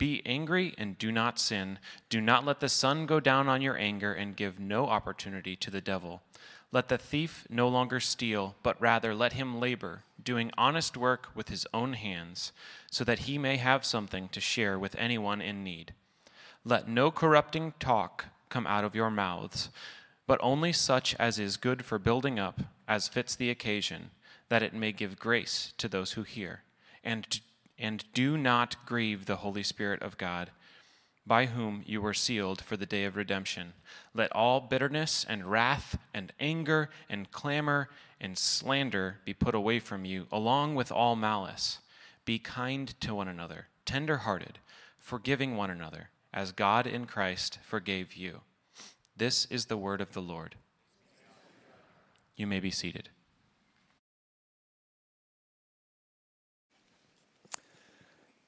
Be angry and do not sin. Do not let the sun go down on your anger and give no opportunity to the devil. Let the thief no longer steal, but rather let him labor, doing honest work with his own hands, so that he may have something to share with anyone in need. Let no corrupting talk come out of your mouths, but only such as is good for building up, as fits the occasion, that it may give grace to those who hear. And and do not grieve the Holy Spirit of God, by whom you were sealed for the day of redemption. Let all bitterness and wrath and anger and clamor and slander be put away from you, along with all malice. Be kind to one another, tender hearted, forgiving one another, as God in Christ forgave you. This is the word of the Lord. You may be seated.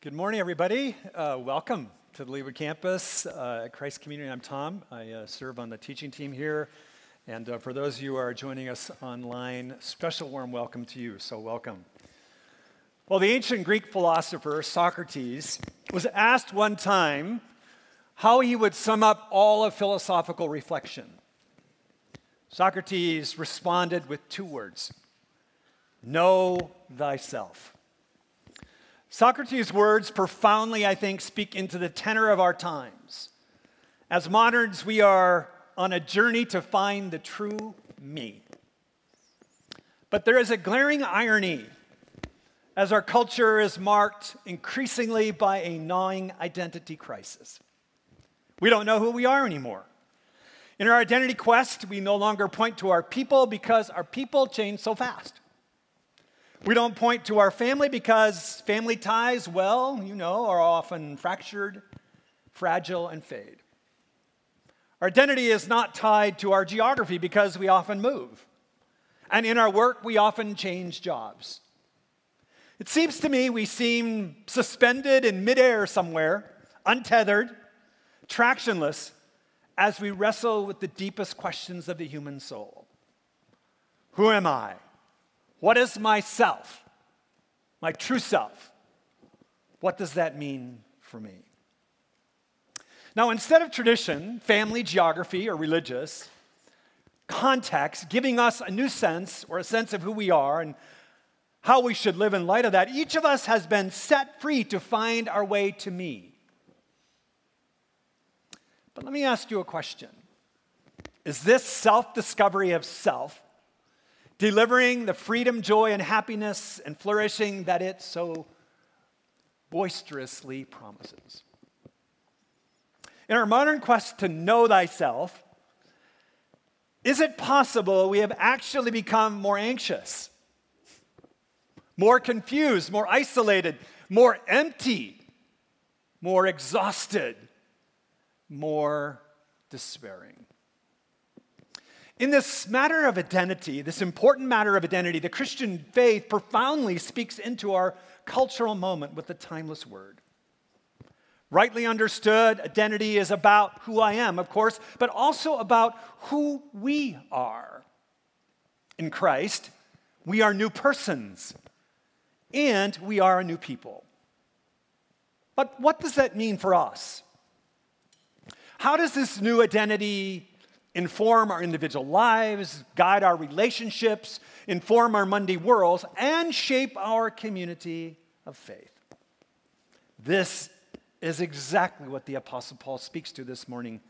Good morning, everybody. Uh, welcome to the Leeward campus uh, at Christ Community. I'm Tom. I uh, serve on the teaching team here. And uh, for those of you who are joining us online, special warm welcome to you. So, welcome. Well, the ancient Greek philosopher Socrates was asked one time how he would sum up all of philosophical reflection. Socrates responded with two words Know thyself. Socrates' words profoundly, I think, speak into the tenor of our times. As moderns, we are on a journey to find the true me. But there is a glaring irony as our culture is marked increasingly by a gnawing identity crisis. We don't know who we are anymore. In our identity quest, we no longer point to our people because our people change so fast. We don't point to our family because family ties, well, you know, are often fractured, fragile, and fade. Our identity is not tied to our geography because we often move. And in our work, we often change jobs. It seems to me we seem suspended in midair somewhere, untethered, tractionless, as we wrestle with the deepest questions of the human soul Who am I? What is myself? My true self. What does that mean for me? Now, instead of tradition, family, geography, or religious, context, giving us a new sense or a sense of who we are and how we should live in light of that, each of us has been set free to find our way to me. But let me ask you a question Is this self discovery of self delivering the freedom, joy, and happiness and flourishing that it so boisterously promises. In our modern quest to know thyself, is it possible we have actually become more anxious, more confused, more isolated, more empty, more exhausted, more despairing? In this matter of identity, this important matter of identity, the Christian faith profoundly speaks into our cultural moment with the timeless word. Rightly understood, identity is about who I am, of course, but also about who we are. In Christ, we are new persons and we are a new people. But what does that mean for us? How does this new identity inform our individual lives, guide our relationships, inform our Monday worlds, and shape our community of faith. This is exactly what the Apostle Paul speaks to this morning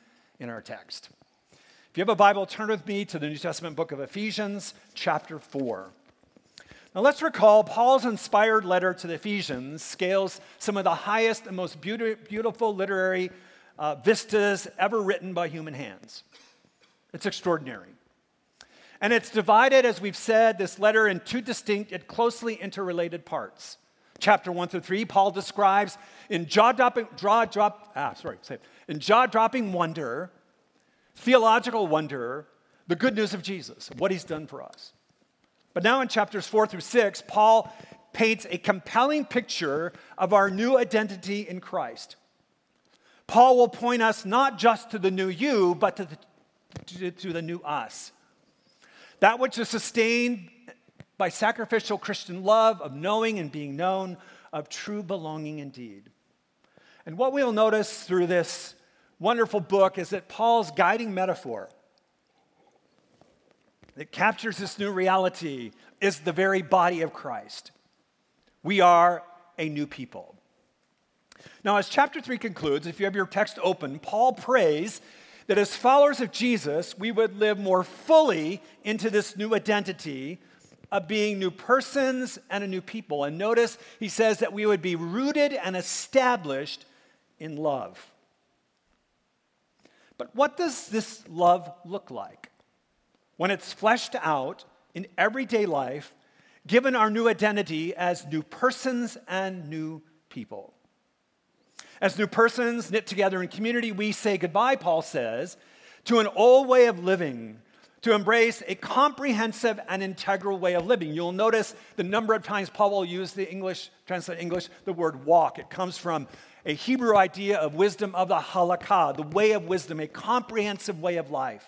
in our text. If you have a Bible, turn with me to the New Testament book of Ephesians, chapter 4. Now let's recall Paul's inspired letter to the Ephesians scales some of the highest and most beautiful literary uh, vistas ever written by human hands. It's extraordinary. And it's divided, as we've said, this letter in two distinct yet closely interrelated parts. Chapter 1 through 3, Paul describes in jaw-dropping, jaw drop, ah, sorry, say in jaw-dropping wonder, theological wonder, the good news of Jesus, what he's done for us. But now in chapters 4 through 6, Paul paints a compelling picture of our new identity in Christ. Paul will point us not just to the new you, but to the, to, the new us. That which is sustained by sacrificial Christian love, of knowing and being known, of true belonging indeed. And what we'll notice through this wonderful book is that Paul's guiding metaphor that captures this new reality is the very body of Christ. We are a new people. Now, as chapter 3 concludes, if you have your text open, Paul prays that as followers of Jesus, we would live more fully into this new identity of being new persons and a new people. And notice he says that we would be rooted and established in love. But what does this love look like? when it's fleshed out in everyday life, given our new identity as new persons and new people. As new persons knit together in community, we say goodbye, Paul says, to an old way of living, to embrace a comprehensive and integral way of living. You'll notice the number of times Paul will use the English, translate English, the word walk. It comes from a Hebrew idea of wisdom of the halakha, the way of wisdom, a comprehensive way of life.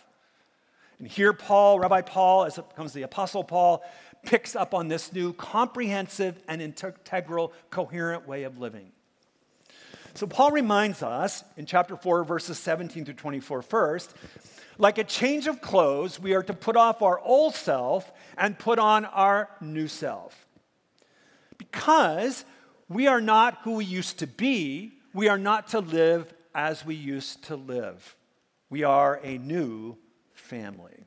And here, Paul, Rabbi Paul, as it becomes the Apostle Paul, picks up on this new comprehensive and integral, coherent way of living. So, Paul reminds us in chapter 4, verses 17 through 24 first, like a change of clothes, we are to put off our old self and put on our new self. Because we are not who we used to be, we are not to live as we used to live. We are a new family.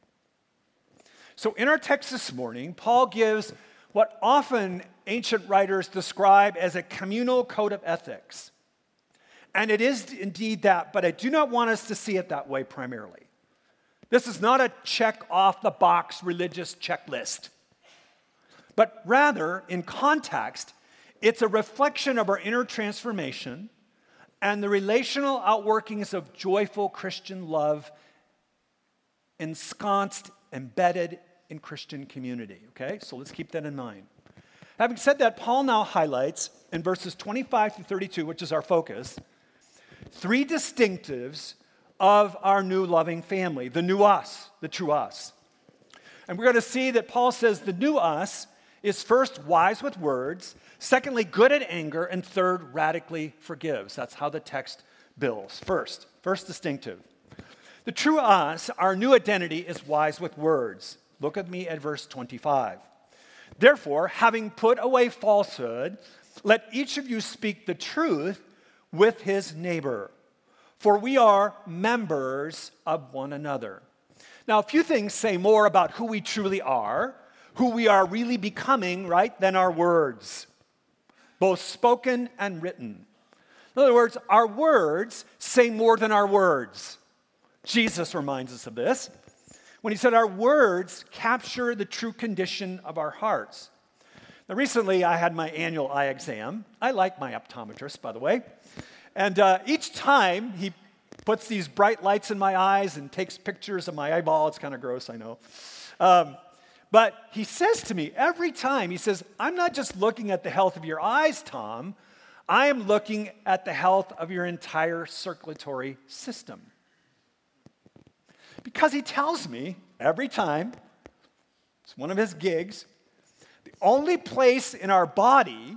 So, in our text this morning, Paul gives what often ancient writers describe as a communal code of ethics. And it is indeed that, but I do not want us to see it that way primarily. This is not a check off the box religious checklist, but rather, in context, it's a reflection of our inner transformation and the relational outworkings of joyful Christian love ensconced, embedded in Christian community. Okay, so let's keep that in mind. Having said that, Paul now highlights in verses 25 to 32, which is our focus, three distinctives of our new loving family the new us, the true us. And we're going to see that Paul says the new us is first wise with words, secondly, good at anger, and third, radically forgives. That's how the text builds. First, first distinctive the true us, our new identity, is wise with words. Look at me at verse 25. Therefore, having put away falsehood, let each of you speak the truth with his neighbor, for we are members of one another. Now, a few things say more about who we truly are, who we are really becoming, right, than our words, both spoken and written. In other words, our words say more than our words. Jesus reminds us of this when he said, Our words capture the true condition of our hearts. Now, recently I had my annual eye exam. I like my optometrist, by the way. And uh, each time he puts these bright lights in my eyes and takes pictures of my eyeball. It's kind of gross, I know. Um, but he says to me every time, he says, I'm not just looking at the health of your eyes, Tom. I am looking at the health of your entire circulatory system. Because he tells me every time, it's one of his gigs, the only place in our body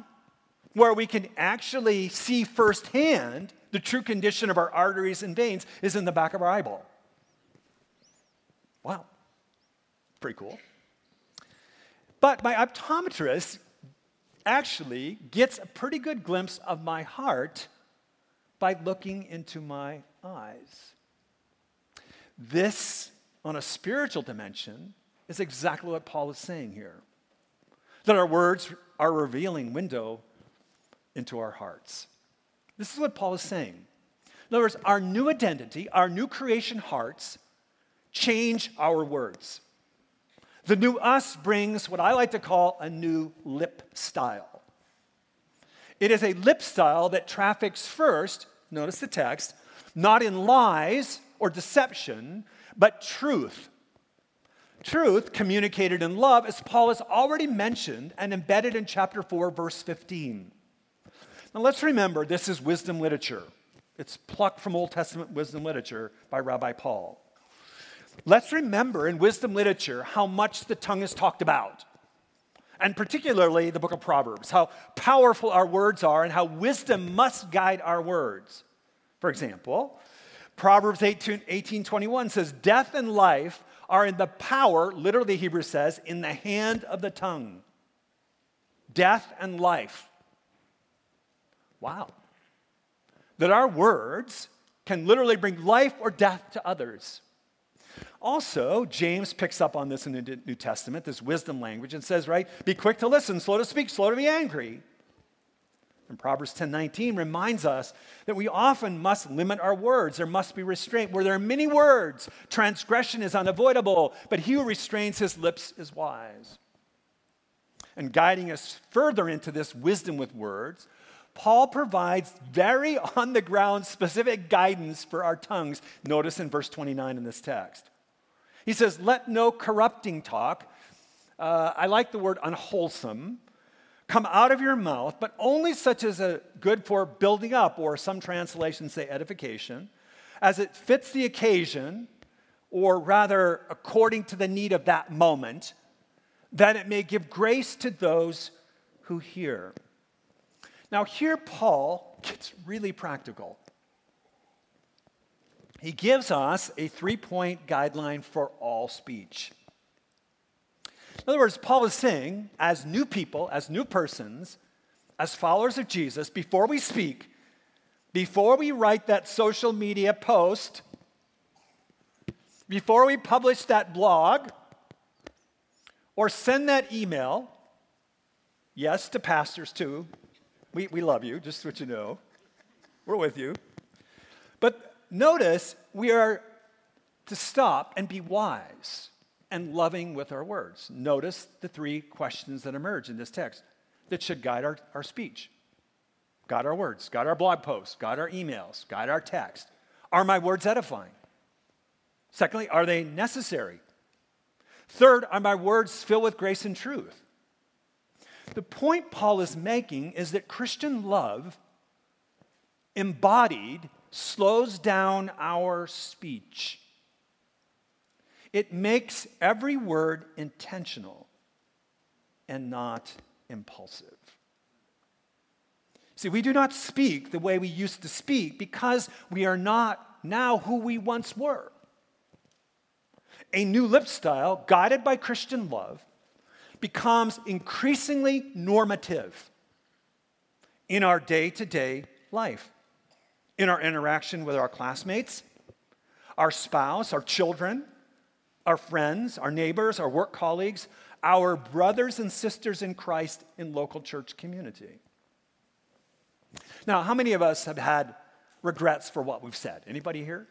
where we can actually see firsthand the true condition of our arteries and veins is in the back of our eyeball. Wow, pretty cool. But my optometrist actually gets a pretty good glimpse of my heart by looking into my eyes. This on a spiritual dimension is exactly what Paul is saying here. That our words are a revealing window into our hearts. This is what Paul is saying. In other words, our new identity, our new creation hearts change our words. The new us brings what I like to call a new lip style. It is a lip style that traffics first, notice the text, not in lies or deception, but truth. Truth communicated in love, as Paul has already mentioned and embedded in chapter 4, verse 15. Now let's remember this is wisdom literature. It's plucked from Old Testament wisdom literature by Rabbi Paul. Let's remember in wisdom literature how much the tongue is talked about, and particularly the book of Proverbs, how powerful our words are and how wisdom must guide our words. For example, Proverbs 18, 18 21 says, Death and life are in the power, literally, Hebrew says, in the hand of the tongue. Death and life. Wow. That our words can literally bring life or death to others. Also, James picks up on this in the New Testament, this wisdom language, and says, right, be quick to listen, slow to speak, slow to be angry. And Proverbs 10:19 reminds us that we often must limit our words. There must be restraint. Where there are many words, transgression is unavoidable, but he who restrains his lips is wise. And guiding us further into this wisdom with words, Paul provides very on the ground specific guidance for our tongues. Notice in verse 29 in this text. He says, Let no corrupting talk, uh, I like the word unwholesome, come out of your mouth, but only such as a good for building up, or some translations say edification, as it fits the occasion, or rather according to the need of that moment, that it may give grace to those who hear. Now, here Paul gets really practical. He gives us a three point guideline for all speech. In other words, Paul is saying, as new people, as new persons, as followers of Jesus, before we speak, before we write that social media post, before we publish that blog, or send that email, yes, to pastors too. We, we love you, just so you know. We're with you. But notice we are to stop and be wise and loving with our words. Notice the three questions that emerge in this text that should guide our, our speech guide our words, guide our blog posts, guide our emails, guide our text. Are my words edifying? Secondly, are they necessary? Third, are my words filled with grace and truth? The point Paul is making is that Christian love, embodied, slows down our speech. It makes every word intentional and not impulsive. See, we do not speak the way we used to speak because we are not now who we once were. A new lip style, guided by Christian love, becomes increasingly normative in our day to day life, in our interaction with our classmates, our spouse, our children, our friends, our neighbors, our work colleagues, our brothers and sisters in Christ in local church community. Now, how many of us have had regrets for what we've said? Anybody here?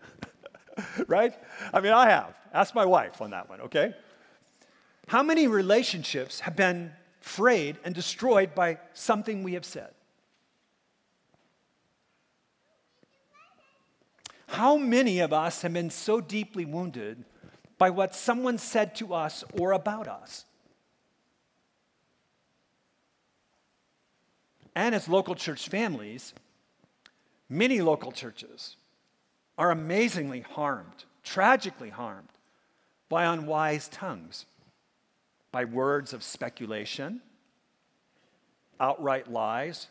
right? I mean, I have. Ask my wife on that one, okay? How many relationships have been frayed and destroyed by something we have said? How many of us have been so deeply wounded by what someone said to us or about us. And as local church families, many local churches are amazingly harmed, tragically harmed, by unwise tongues, by words of speculation, outright lies,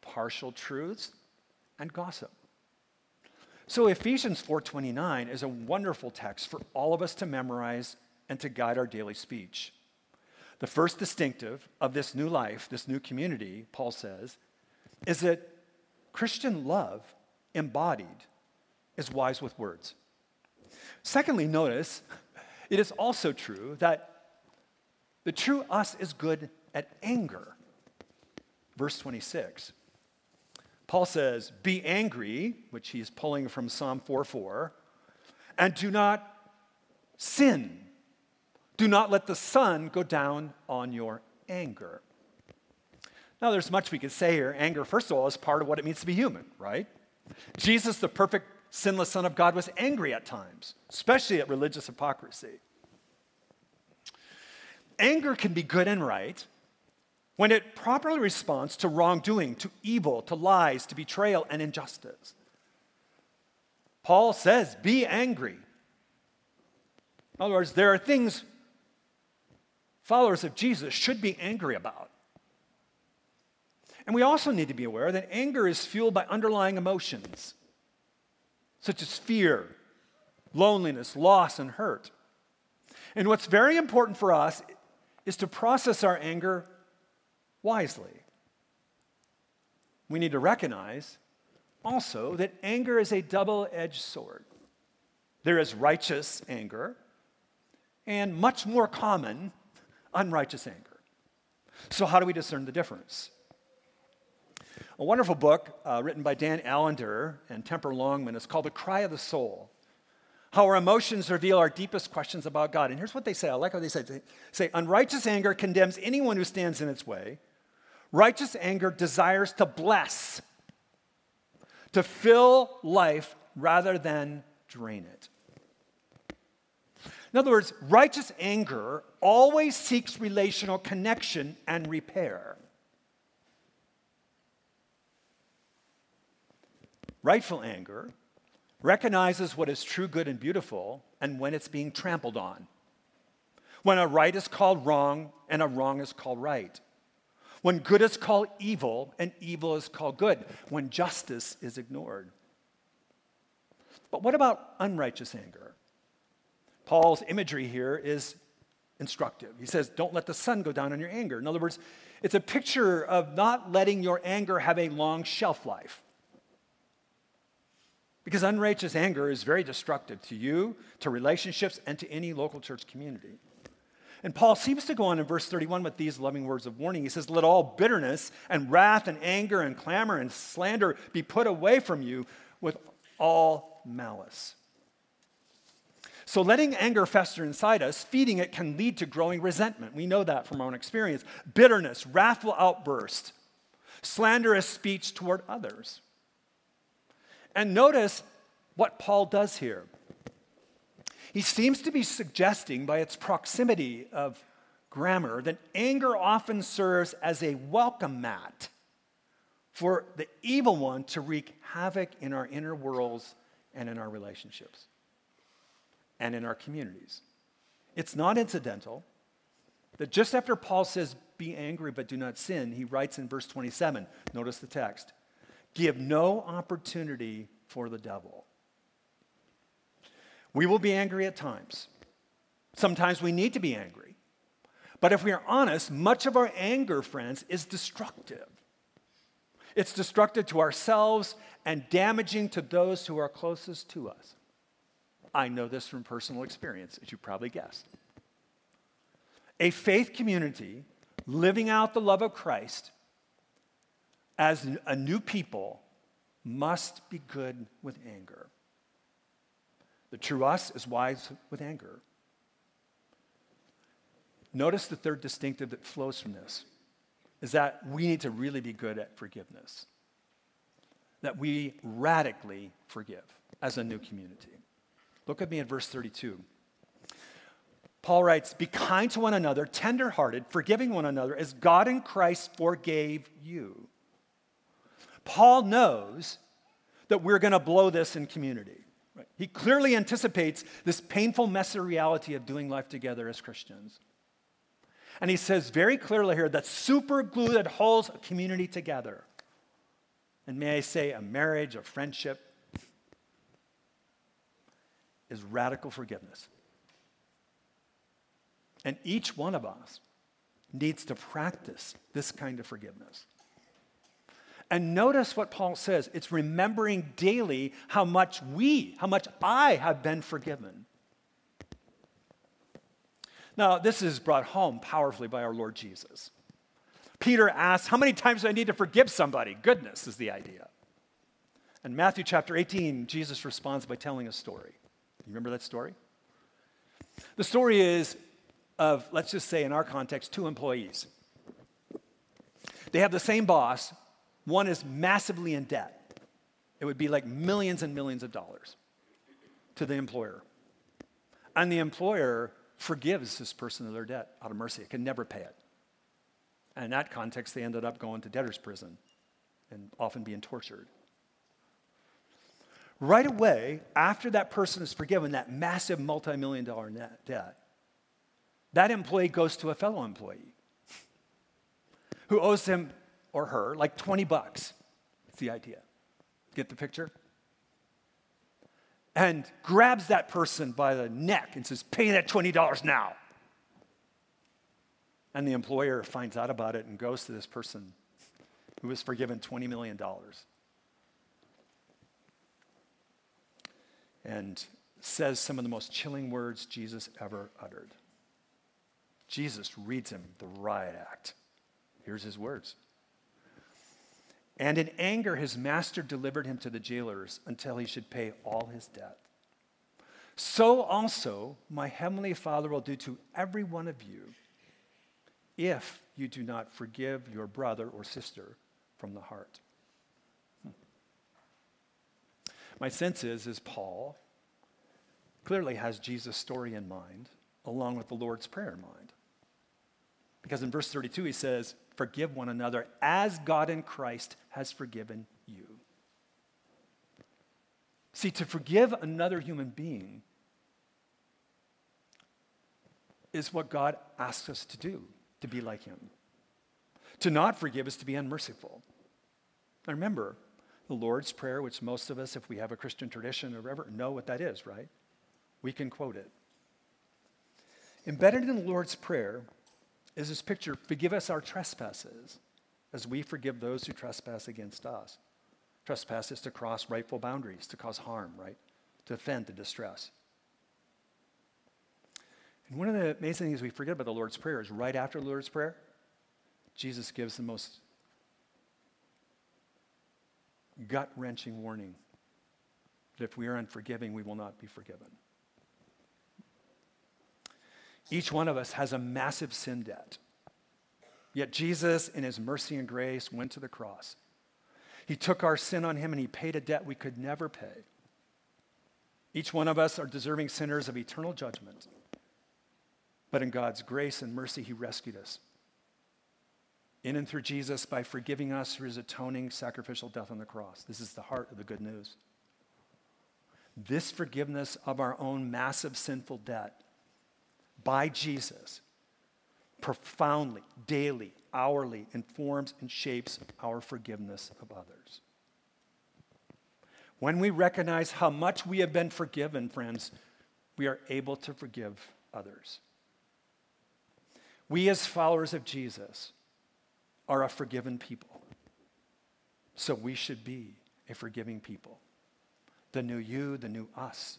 partial truths, and gossip. So Ephesians 4:29 is a wonderful text for all of us to memorize and to guide our daily speech. The first distinctive of this new life, this new community, Paul says, is that Christian love embodied is wise with words. Secondly, notice it is also true that the true us is good at anger. Verse 26. Paul says, Be angry, which he's pulling from Psalm 4 4, and do not sin. Do not let the sun go down on your anger. Now, there's much we could say here. Anger, first of all, is part of what it means to be human, right? Jesus, the perfect, sinless Son of God, was angry at times, especially at religious hypocrisy. Anger can be good and right when it properly responds to wrongdoing, to evil, to lies, to betrayal, and injustice. Paul says, be angry. In other words, there are things followers of Jesus should be angry about. And we also need to be aware that anger is fueled by underlying emotions, such as fear, loneliness, loss, and hurt. And what's very important for us is to process our anger wisely. We need to recognize also that anger is a double edged sword. There is righteous anger and much more common unrighteous anger. So, how do we discern the difference? A wonderful book uh, written by Dan Allender and Tremper Longman is called The Cry of the Soul. How our emotions reveal our deepest questions about God. And here's what they say I like how they say. They say, Unrighteous anger condemns anyone who stands in its way. Righteous anger desires to bless, to fill life rather than drain it. In other words, righteous anger always seeks relational connection and repair. Rightful anger recognizes what is true, good, and beautiful and when it's being trampled on. When a right is called wrong and a wrong is called right. When good is called evil and evil is called good. When justice is ignored. But what about unrighteous anger? Paul's imagery here is instructive. He says, Don't let the sun go down on your anger. In other words, it's a picture of not letting your anger have a long shelf life. Because unrighteous anger is very destructive to you, to relationships, and to any local church community. And Paul seems to go on in verse 31 with these loving words of warning. He says, Let all bitterness and wrath and anger and clamor and slander be put away from you with all malice. So, letting anger fester inside us, feeding it can lead to growing resentment. We know that from our own experience. Bitterness, wrathful outburst, slanderous speech toward others. And notice what Paul does here. He seems to be suggesting, by its proximity of grammar, that anger often serves as a welcome mat for the evil one to wreak havoc in our inner worlds and in our relationships and in our communities. It's not incidental that just after Paul says, Be angry but do not sin, he writes in verse 27, notice the text, Give no opportunity for the devil. We will be angry at times. Sometimes we need to be angry. But if we are honest, much of our anger, friends, is destructive. It's destructive to ourselves and damaging to those who are closest to us. I know this from personal experience, as you probably guessed. A faith community living out the love of Christ as a new people must be good with anger. The true us is wise with anger. Notice the third distinctive that flows from this is that we need to really be good at forgiveness. That we radically forgive as a new community. Look at me at verse 32. Paul writes, Be kind to one another, tenderhearted, forgiving one another, as God in Christ forgave you. Paul knows that we're going to blow this in community. Right? He clearly anticipates this painful, messy reality of doing life together as Christians. And he says very clearly here that super glue that holds a community together, and may I say a marriage, a friendship, is radical forgiveness. And each one of us needs to practice this kind of forgiveness. And notice what Paul says it's remembering daily how much we, how much I have been forgiven. Now, this is brought home powerfully by our Lord Jesus. Peter asks, How many times do I need to forgive somebody? Goodness is the idea. In Matthew chapter 18, Jesus responds by telling a story. You remember that story? The story is of, let's just say in our context, two employees. They have the same boss. One is massively in debt. It would be like millions and millions of dollars to the employer. And the employer forgives this person their debt out of mercy. It can never pay it. And in that context, they ended up going to debtor's prison and often being tortured. Right away, after that person is forgiven that massive multi million dollar debt, that employee goes to a fellow employee who owes him or her like 20 bucks. That's the idea. Get the picture? And grabs that person by the neck and says, Pay that $20 now. And the employer finds out about it and goes to this person who was forgiven $20 million. And says some of the most chilling words Jesus ever uttered. Jesus reads him the riot act. Here's his words. And in anger, his master delivered him to the jailers until he should pay all his debt. So also, my heavenly Father will do to every one of you if you do not forgive your brother or sister from the heart. Hmm. My sense is, is Paul clearly has Jesus' story in mind, along with the Lord's Prayer in mind. Because in verse 32, he says, Forgive one another as God in Christ has forgiven you. See, to forgive another human being is what God asks us to do, to be like him. To not forgive is to be unmerciful. Now remember, the Lord's Prayer, which most of us, if we have a Christian tradition or whatever, know what that is, right? We can quote it. Embedded in the Lord's Prayer is this picture forgive us our trespasses as we forgive those who trespass against us. Trespass is to cross rightful boundaries, to cause harm, right? To offend, to distress. And one of the amazing things we forget about the Lord's Prayer is right after the Lord's Prayer, Jesus gives the most gut wrenching warning that if we are unforgiving, we will not be forgiven. Each one of us has a massive sin debt. Yet Jesus, in his mercy and grace, went to the cross. He took our sin on him and he paid a debt we could never pay. Each one of us are deserving sinners of eternal judgment. But in God's grace and mercy, he rescued us. In and through Jesus by forgiving us through his atoning sacrificial death on the cross. This is the heart of the good news. This forgiveness of our own massive sinful debt by Jesus profoundly, daily, hourly informs and shapes our forgiveness of others. When we recognize how much we have been forgiven, friends, we are able to forgive others. We, as followers of Jesus, are a forgiven people. So we should be a forgiving people. The new you, the new us,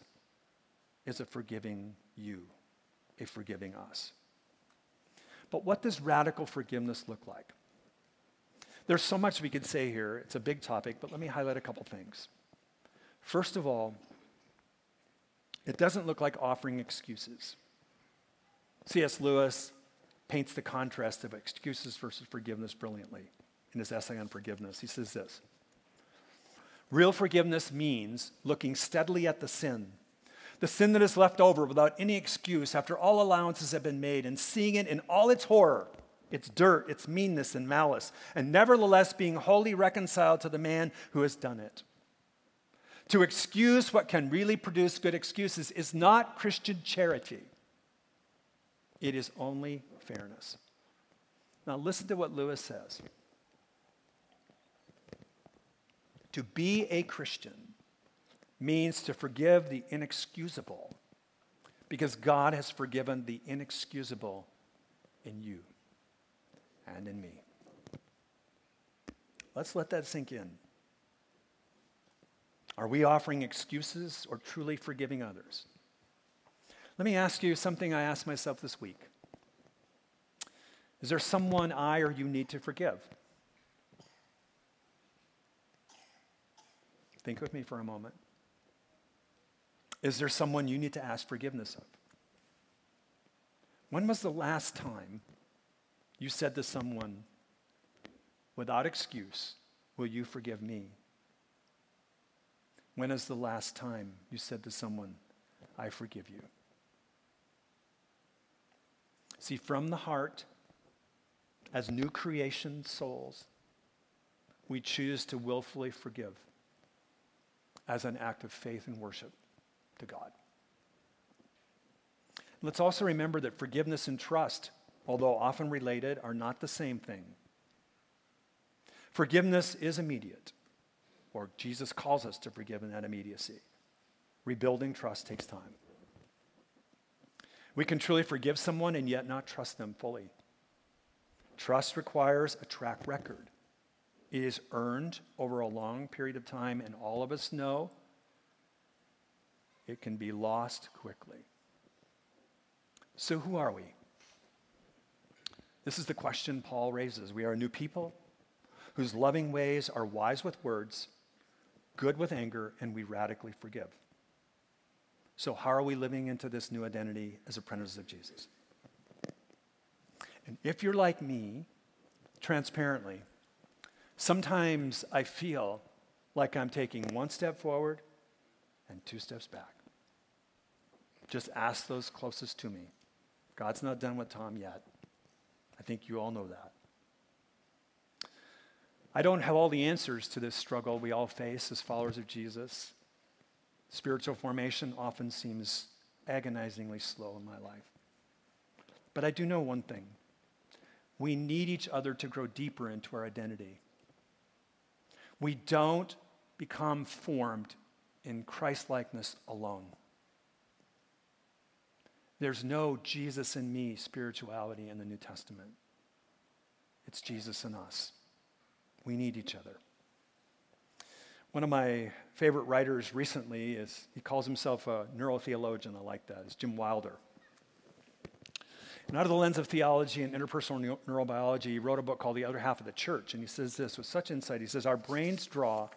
is a forgiving you a forgiving us. But what does radical forgiveness look like? There's so much we could say here. It's a big topic, but let me highlight a couple things. First of all, it doesn't look like offering excuses. C.S. Lewis paints the contrast of excuses versus forgiveness brilliantly in his essay on forgiveness. He says this Real forgiveness means looking steadily at the sin the sin that is left over without any excuse after all allowances have been made, and seeing it in all its horror, its dirt, its meanness, and malice, and nevertheless being wholly reconciled to the man who has done it. To excuse what can really produce good excuses is not Christian charity, it is only fairness. Now, listen to what Lewis says. To be a Christian means to forgive the inexcusable because God has forgiven the inexcusable in you and in me. Let's let that sink in. Are we offering excuses or truly forgiving others? Let me ask you something I asked myself this week. Is there someone I or you need to forgive? Think with me for a moment. Is there someone you need to ask forgiveness of? When was the last time you said to someone, without excuse, Will you forgive me? When is the last time you said to someone, I forgive you? See, from the heart, as new creation souls, we choose to willfully forgive as an act of faith and worship to God. Let's also remember that forgiveness and trust, although often related, are not the same thing. Forgiveness is immediate, or Jesus calls us to forgive in that immediacy. Rebuilding trust takes time. We can truly forgive someone and yet not trust them fully. Trust requires a track record. It is earned over a long period of time, and all of us know it can be lost quickly. So, who are we? This is the question Paul raises. We are a new people whose loving ways are wise with words, good with anger, and we radically forgive. So, how are we living into this new identity as apprentices of Jesus? And if you're like me, transparently, sometimes I feel like I'm taking one step forward and two steps back. Just ask those closest to me. God's not done with Tom yet. I think you all know that. I don't have all the answers to this struggle we all face as followers of Jesus. Spiritual formation often seems agonizingly slow in my life. But I do know one thing we need each other to grow deeper into our identity. We don't become formed in Christ likeness alone. There's no Jesus in me spirituality in the New Testament. It's Jesus in us. We need each other. One of my favorite writers recently is, he calls himself a neurotheologian. I like that. It's Jim Wilder. And out of the lens of theology and interpersonal neurobiology, he wrote a book called The Other Half of the Church. And he says this with such insight. He says, Our brains draw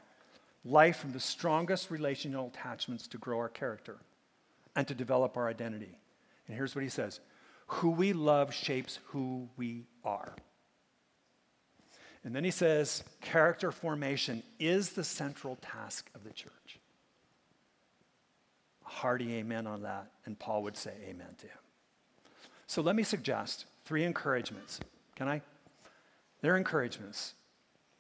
life from the strongest relational attachments to grow our character and to develop our identity. And here's what he says Who we love shapes who we are. And then he says, character formation is the central task of the church. A hearty amen on that, and Paul would say amen to him. So let me suggest three encouragements. Can I? They're encouragements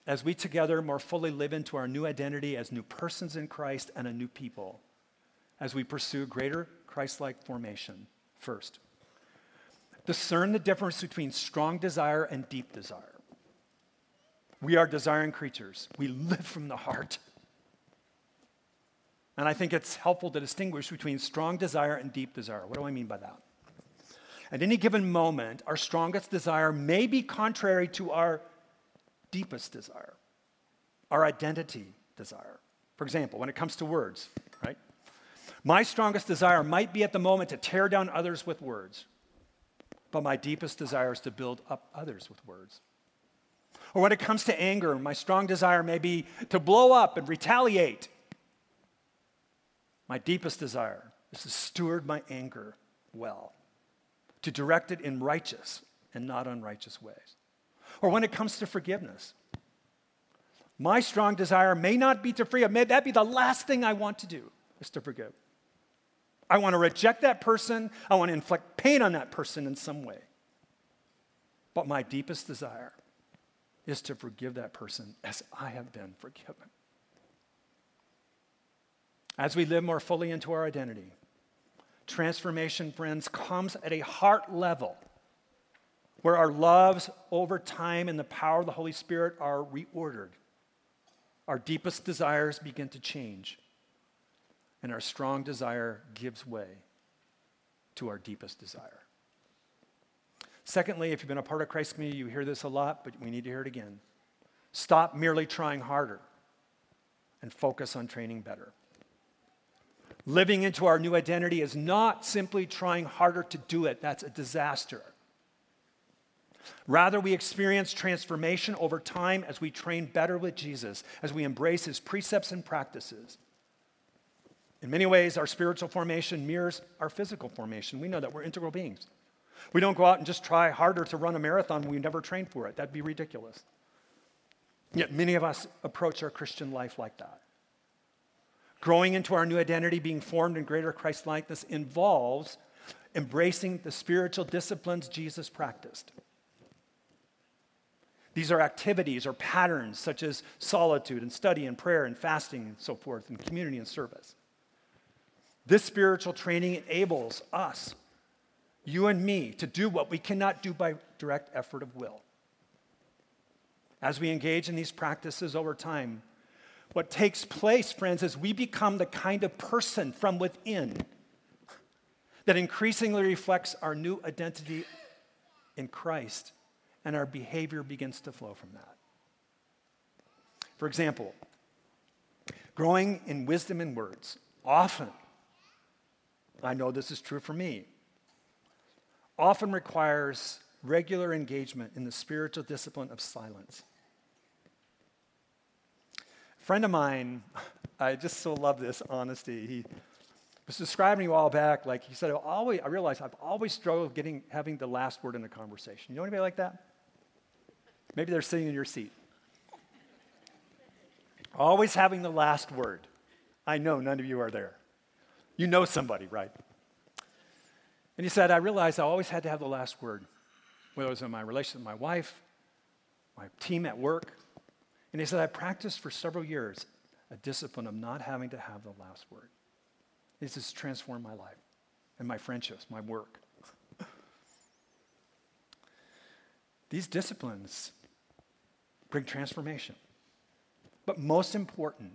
as we together more fully live into our new identity as new persons in Christ and a new people, as we pursue greater Christ like formation. First, discern the difference between strong desire and deep desire. We are desiring creatures, we live from the heart. And I think it's helpful to distinguish between strong desire and deep desire. What do I mean by that? At any given moment, our strongest desire may be contrary to our deepest desire, our identity desire. For example, when it comes to words? My strongest desire might be at the moment to tear down others with words, but my deepest desire is to build up others with words. Or when it comes to anger, my strong desire may be to blow up and retaliate. My deepest desire is to steward my anger well, to direct it in righteous and not unrighteous ways. Or when it comes to forgiveness, my strong desire may not be to forgive. May that be the last thing I want to do is to forgive. I want to reject that person. I want to inflict pain on that person in some way. But my deepest desire is to forgive that person as I have been forgiven. As we live more fully into our identity, transformation, friends, comes at a heart level where our loves over time and the power of the Holy Spirit are reordered. Our deepest desires begin to change and our strong desire gives way to our deepest desire. Secondly, if you've been a part of Christ's community, you hear this a lot, but we need to hear it again. Stop merely trying harder and focus on training better. Living into our new identity is not simply trying harder to do it, that's a disaster. Rather, we experience transformation over time as we train better with Jesus, as we embrace his precepts and practices. In many ways, our spiritual formation mirrors our physical formation. We know that we're integral beings. We don't go out and just try harder to run a marathon when we never trained for it. That'd be ridiculous. Yet many of us approach our Christian life like that. Growing into our new identity, being formed in greater Christ likeness, involves embracing the spiritual disciplines Jesus practiced. These are activities or patterns such as solitude and study and prayer and fasting and so forth, and community and service. This spiritual training enables us, you and me, to do what we cannot do by direct effort of will. As we engage in these practices over time, what takes place, friends, is we become the kind of person from within that increasingly reflects our new identity in Christ, and our behavior begins to flow from that. For example, growing in wisdom and words often, I know this is true for me, often requires regular engagement in the spiritual discipline of silence A friend of mine, I just so love this honesty. He was describing a while back, like he said, I, always, I realized I've always struggled getting having the last word in a conversation. You know anybody like that? Maybe they're sitting in your seat. Always having the last word. I know none of you are there. You know somebody, right? And he said, I realized I always had to have the last word, whether it was in my relationship with my wife, my team at work, and he said, I practiced for several years a discipline of not having to have the last word. This has transformed my life and my friendships, my work. These disciplines bring transformation. But most important,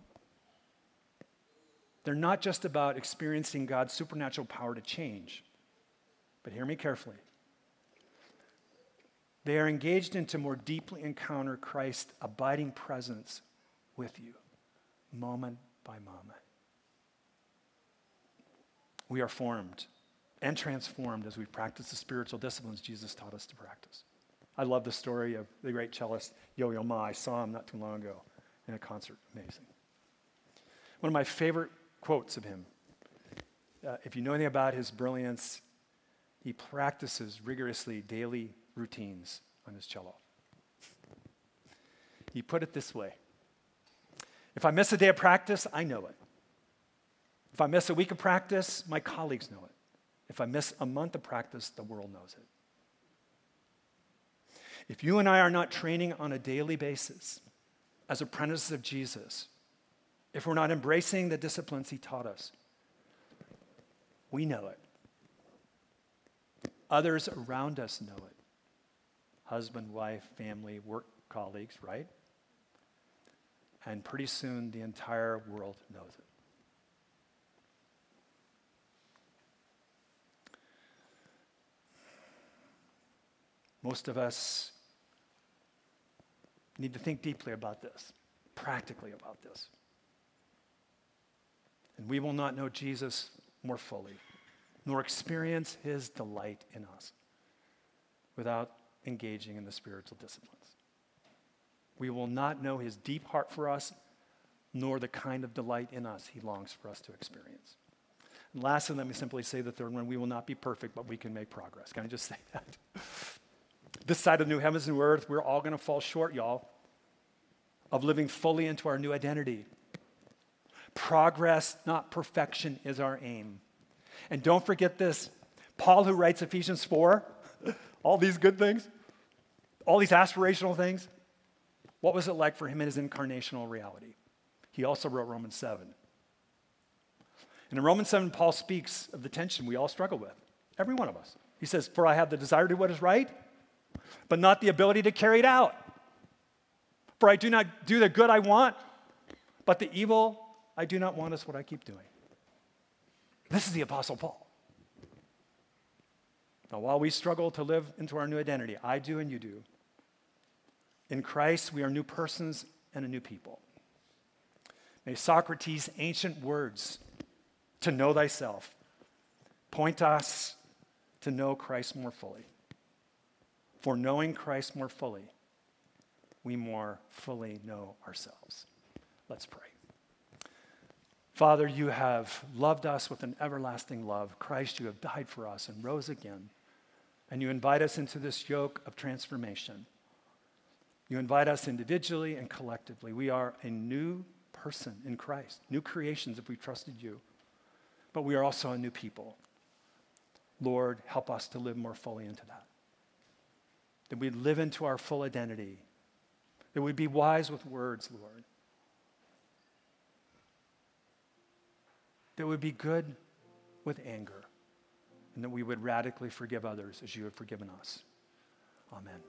they're not just about experiencing God's supernatural power to change, but hear me carefully. They are engaged in to more deeply encounter Christ's abiding presence with you, moment by moment. We are formed and transformed as we practice the spiritual disciplines Jesus taught us to practice. I love the story of the great cellist Yo Yo Ma. I saw him not too long ago in a concert. Amazing. One of my favorite quotes of him uh, if you know anything about his brilliance, he practices rigorously daily routines on his cello. He put it this way If I miss a day of practice, I know it. If I miss a week of practice, my colleagues know it. If I miss a month of practice, the world knows it. If you and I are not training on a daily basis as apprentices of Jesus, if we're not embracing the disciplines he taught us, we know it. Others around us know it husband, wife, family, work colleagues, right? And pretty soon the entire world knows it. Most of us need to think deeply about this, practically about this. And we will not know Jesus more fully, nor experience his delight in us without engaging in the spiritual disciplines. We will not know his deep heart for us, nor the kind of delight in us he longs for us to experience. And lastly, let me simply say the third one we will not be perfect, but we can make progress. Can I just say that? this side of new heavens and new earth, we're all going to fall short, y'all, of living fully into our new identity. Progress, not perfection, is our aim. And don't forget this Paul, who writes Ephesians 4, all these good things, all these aspirational things. What was it like for him in his incarnational reality? He also wrote Romans 7. And in Romans 7, Paul speaks of the tension we all struggle with, every one of us. He says, For I have the desire to do what is right, but not the ability to carry it out. For I do not do the good I want, but the evil I do not want us what I keep doing. This is the Apostle Paul. Now, while we struggle to live into our new identity, I do and you do, in Christ, we are new persons and a new people. May Socrates' ancient words to know thyself. Point us to know Christ more fully. For knowing Christ more fully, we more fully know ourselves. Let's pray. Father, you have loved us with an everlasting love. Christ, you have died for us and rose again. And you invite us into this yoke of transformation. You invite us individually and collectively. We are a new person in Christ, new creations if we trusted you. But we are also a new people. Lord, help us to live more fully into that. That we live into our full identity. That we be wise with words, Lord. That would be good with anger, and that we would radically forgive others as you have forgiven us. Amen.